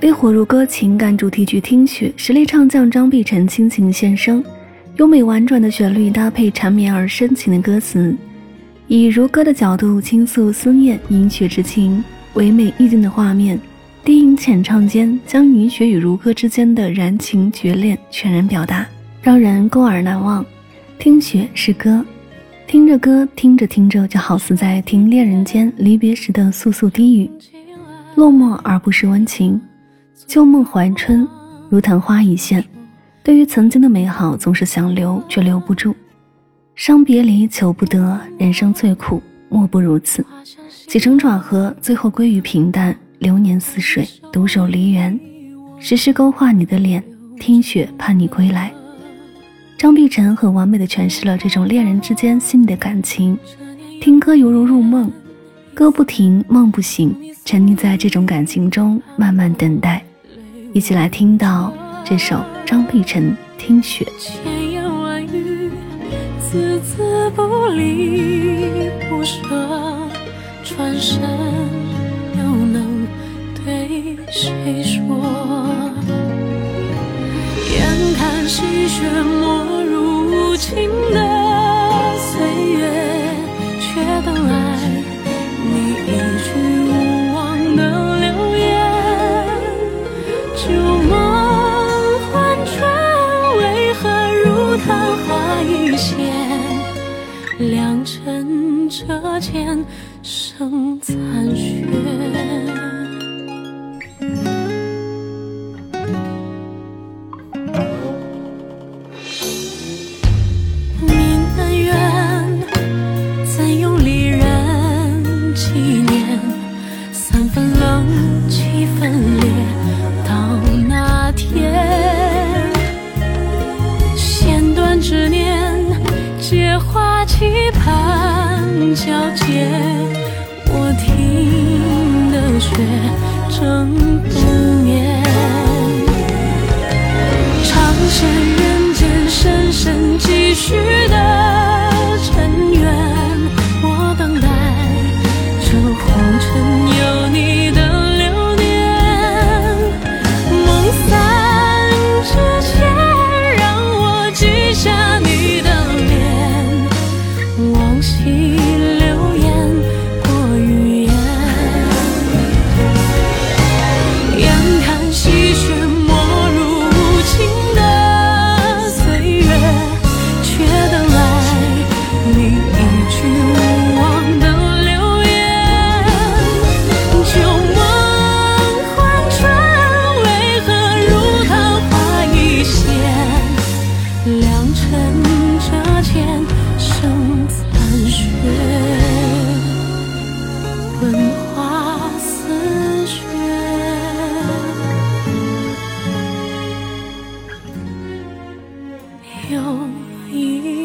烈火如歌情感主题曲《听雪》，实力唱将张碧晨倾情献声，优美婉转的旋律搭配缠绵而深情的歌词，以如歌的角度倾诉思念饮雪之情，唯美意境的画面，低吟浅唱间将云雪与如歌之间的燃情绝恋全然表达，让人勾耳难忘。听雪是歌，听着歌，听着听着，就好似在听恋人间离别时的簌簌低语，落寞而不失温情。旧梦怀春，如昙花一现。对于曾经的美好，总是想留却留不住。伤别离求不得，人生最苦莫不如此。起承转合，最后归于平淡。流年似水，独守梨园。时时勾画你的脸，听雪盼你归来。张碧晨很完美的诠释了这种恋人之间细腻的感情。听歌犹如入梦，歌不停，梦不醒，沉溺在这种感情中，慢慢等待。一起来听到这首张碧晨《听雪》。千言万语，字字不离不舍，转身又能对谁说？眼看细雪落情的岁月，却等来你一句无望的留言。旧梦换春，为何如昙花一现？良辰折剑剩残雪。分裂到那天，弦断之年，借花期盼皎洁，我听的雪正冬眠，长生人间，深深几许。有一